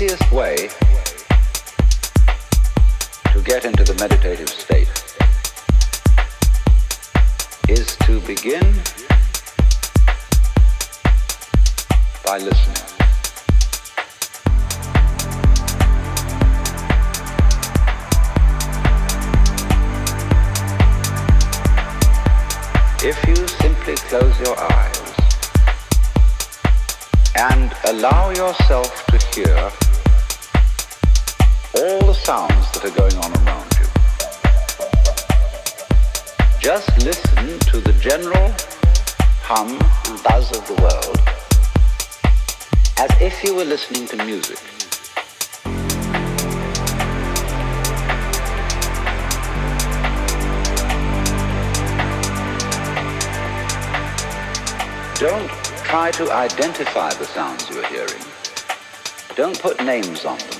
Easiest way to get into the meditative state is to begin by listening. If you simply close your eyes and allow yourself to hear sounds that are going on around you, just listen to the general hum and buzz of the world as if you were listening to music. Don't try to identify the sounds you're hearing. Don't put names on them.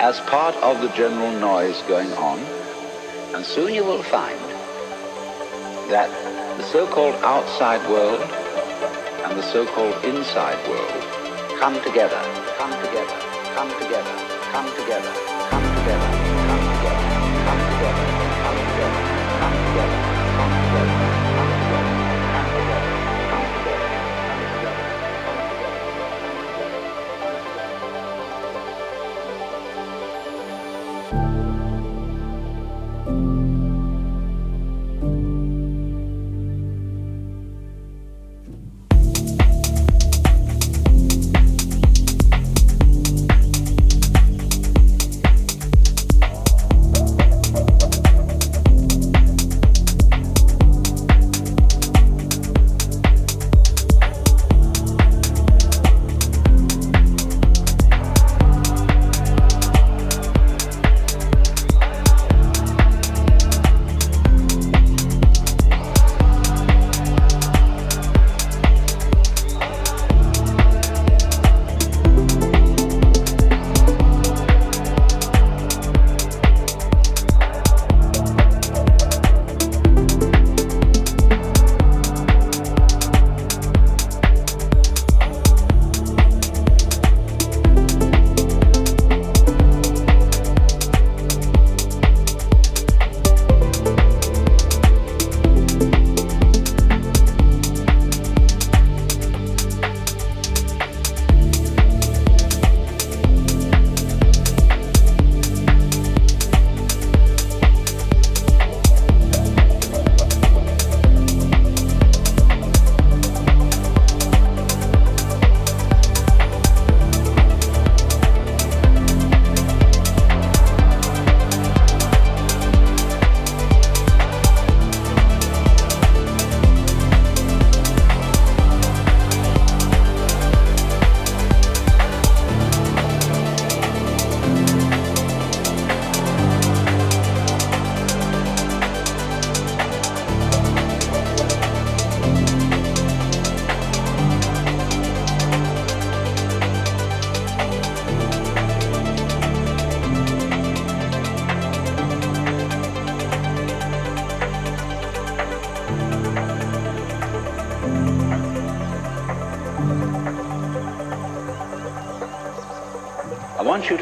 as part of the general noise going on, and soon you will find that the so-called outside world and the so-called inside world come together, come together, come together, come together,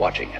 Watching it.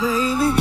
baby.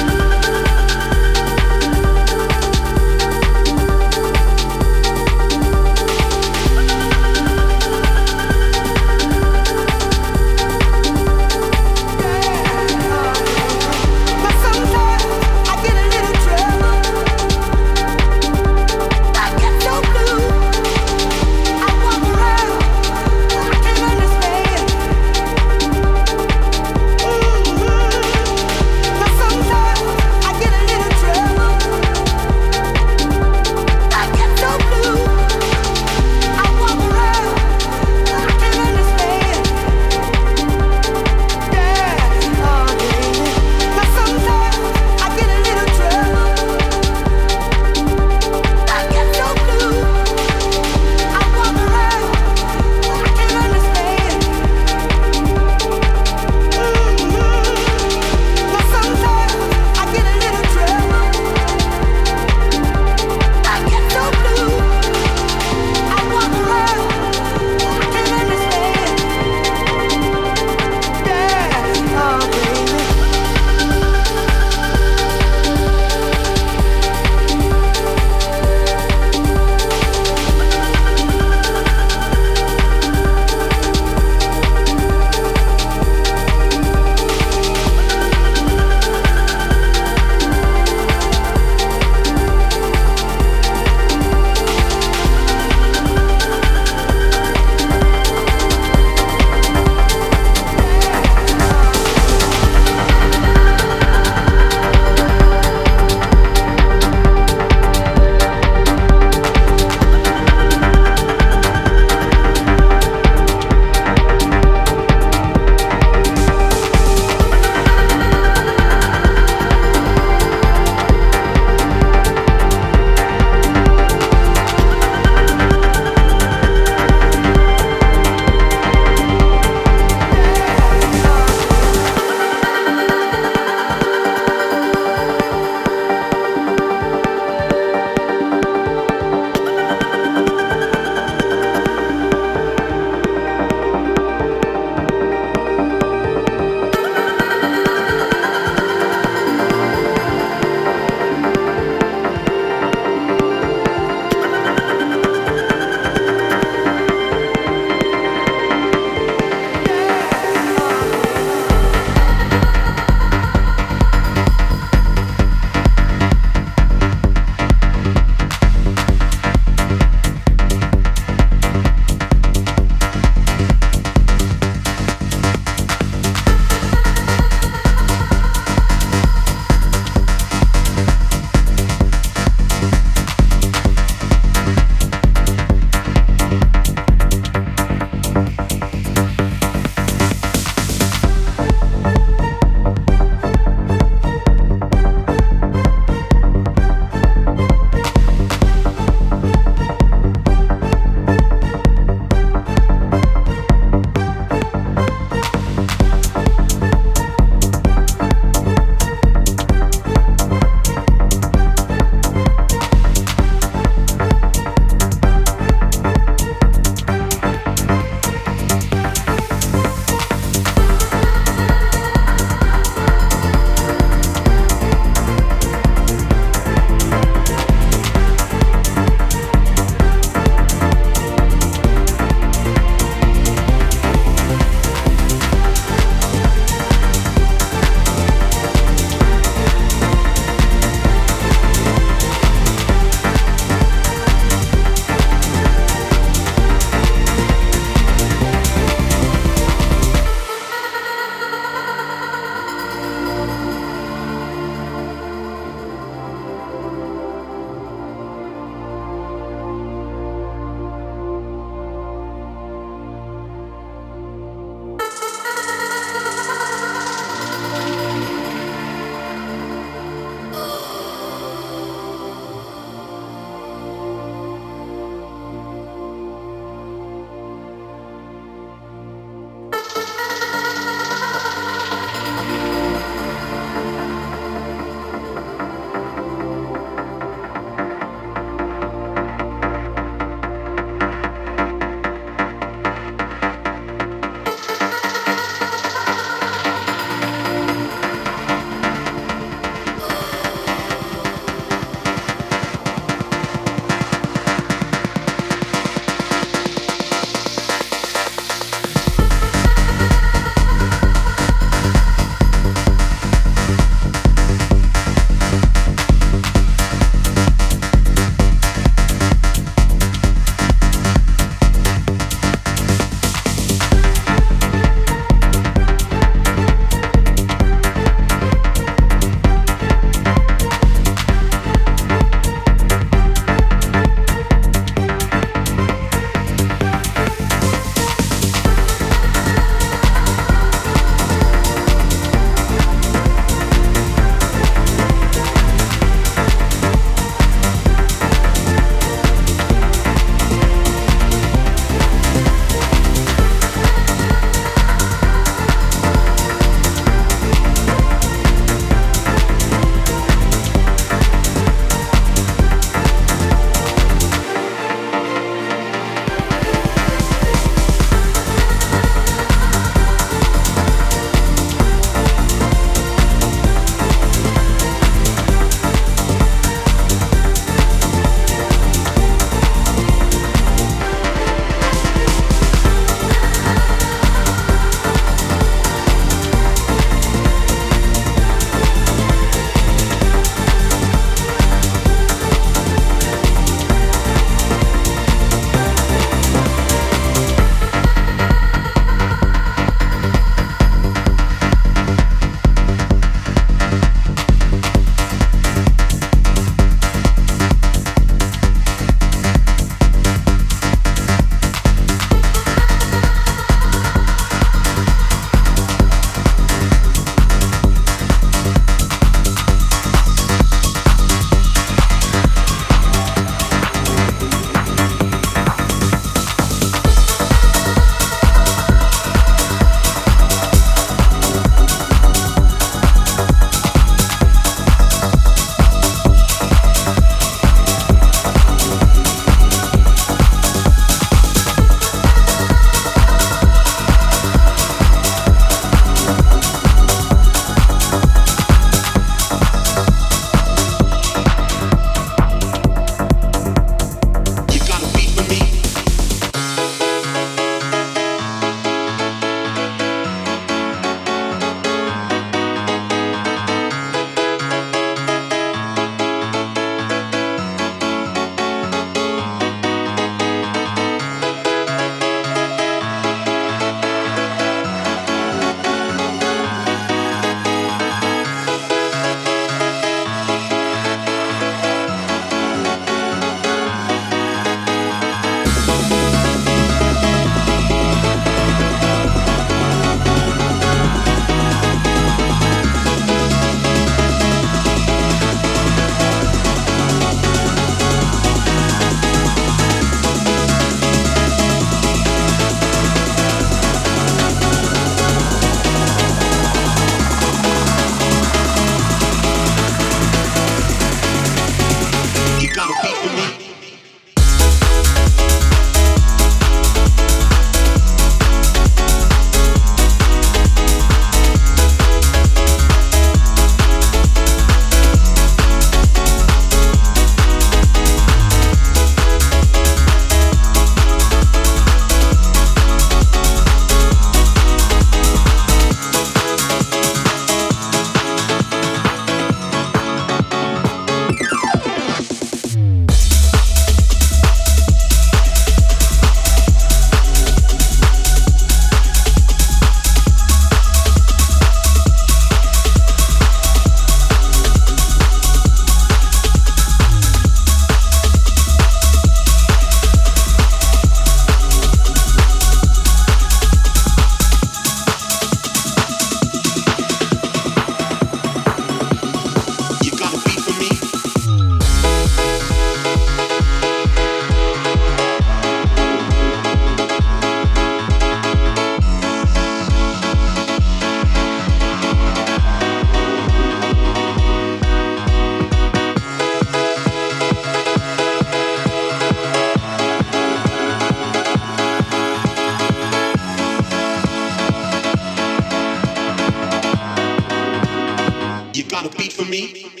Me?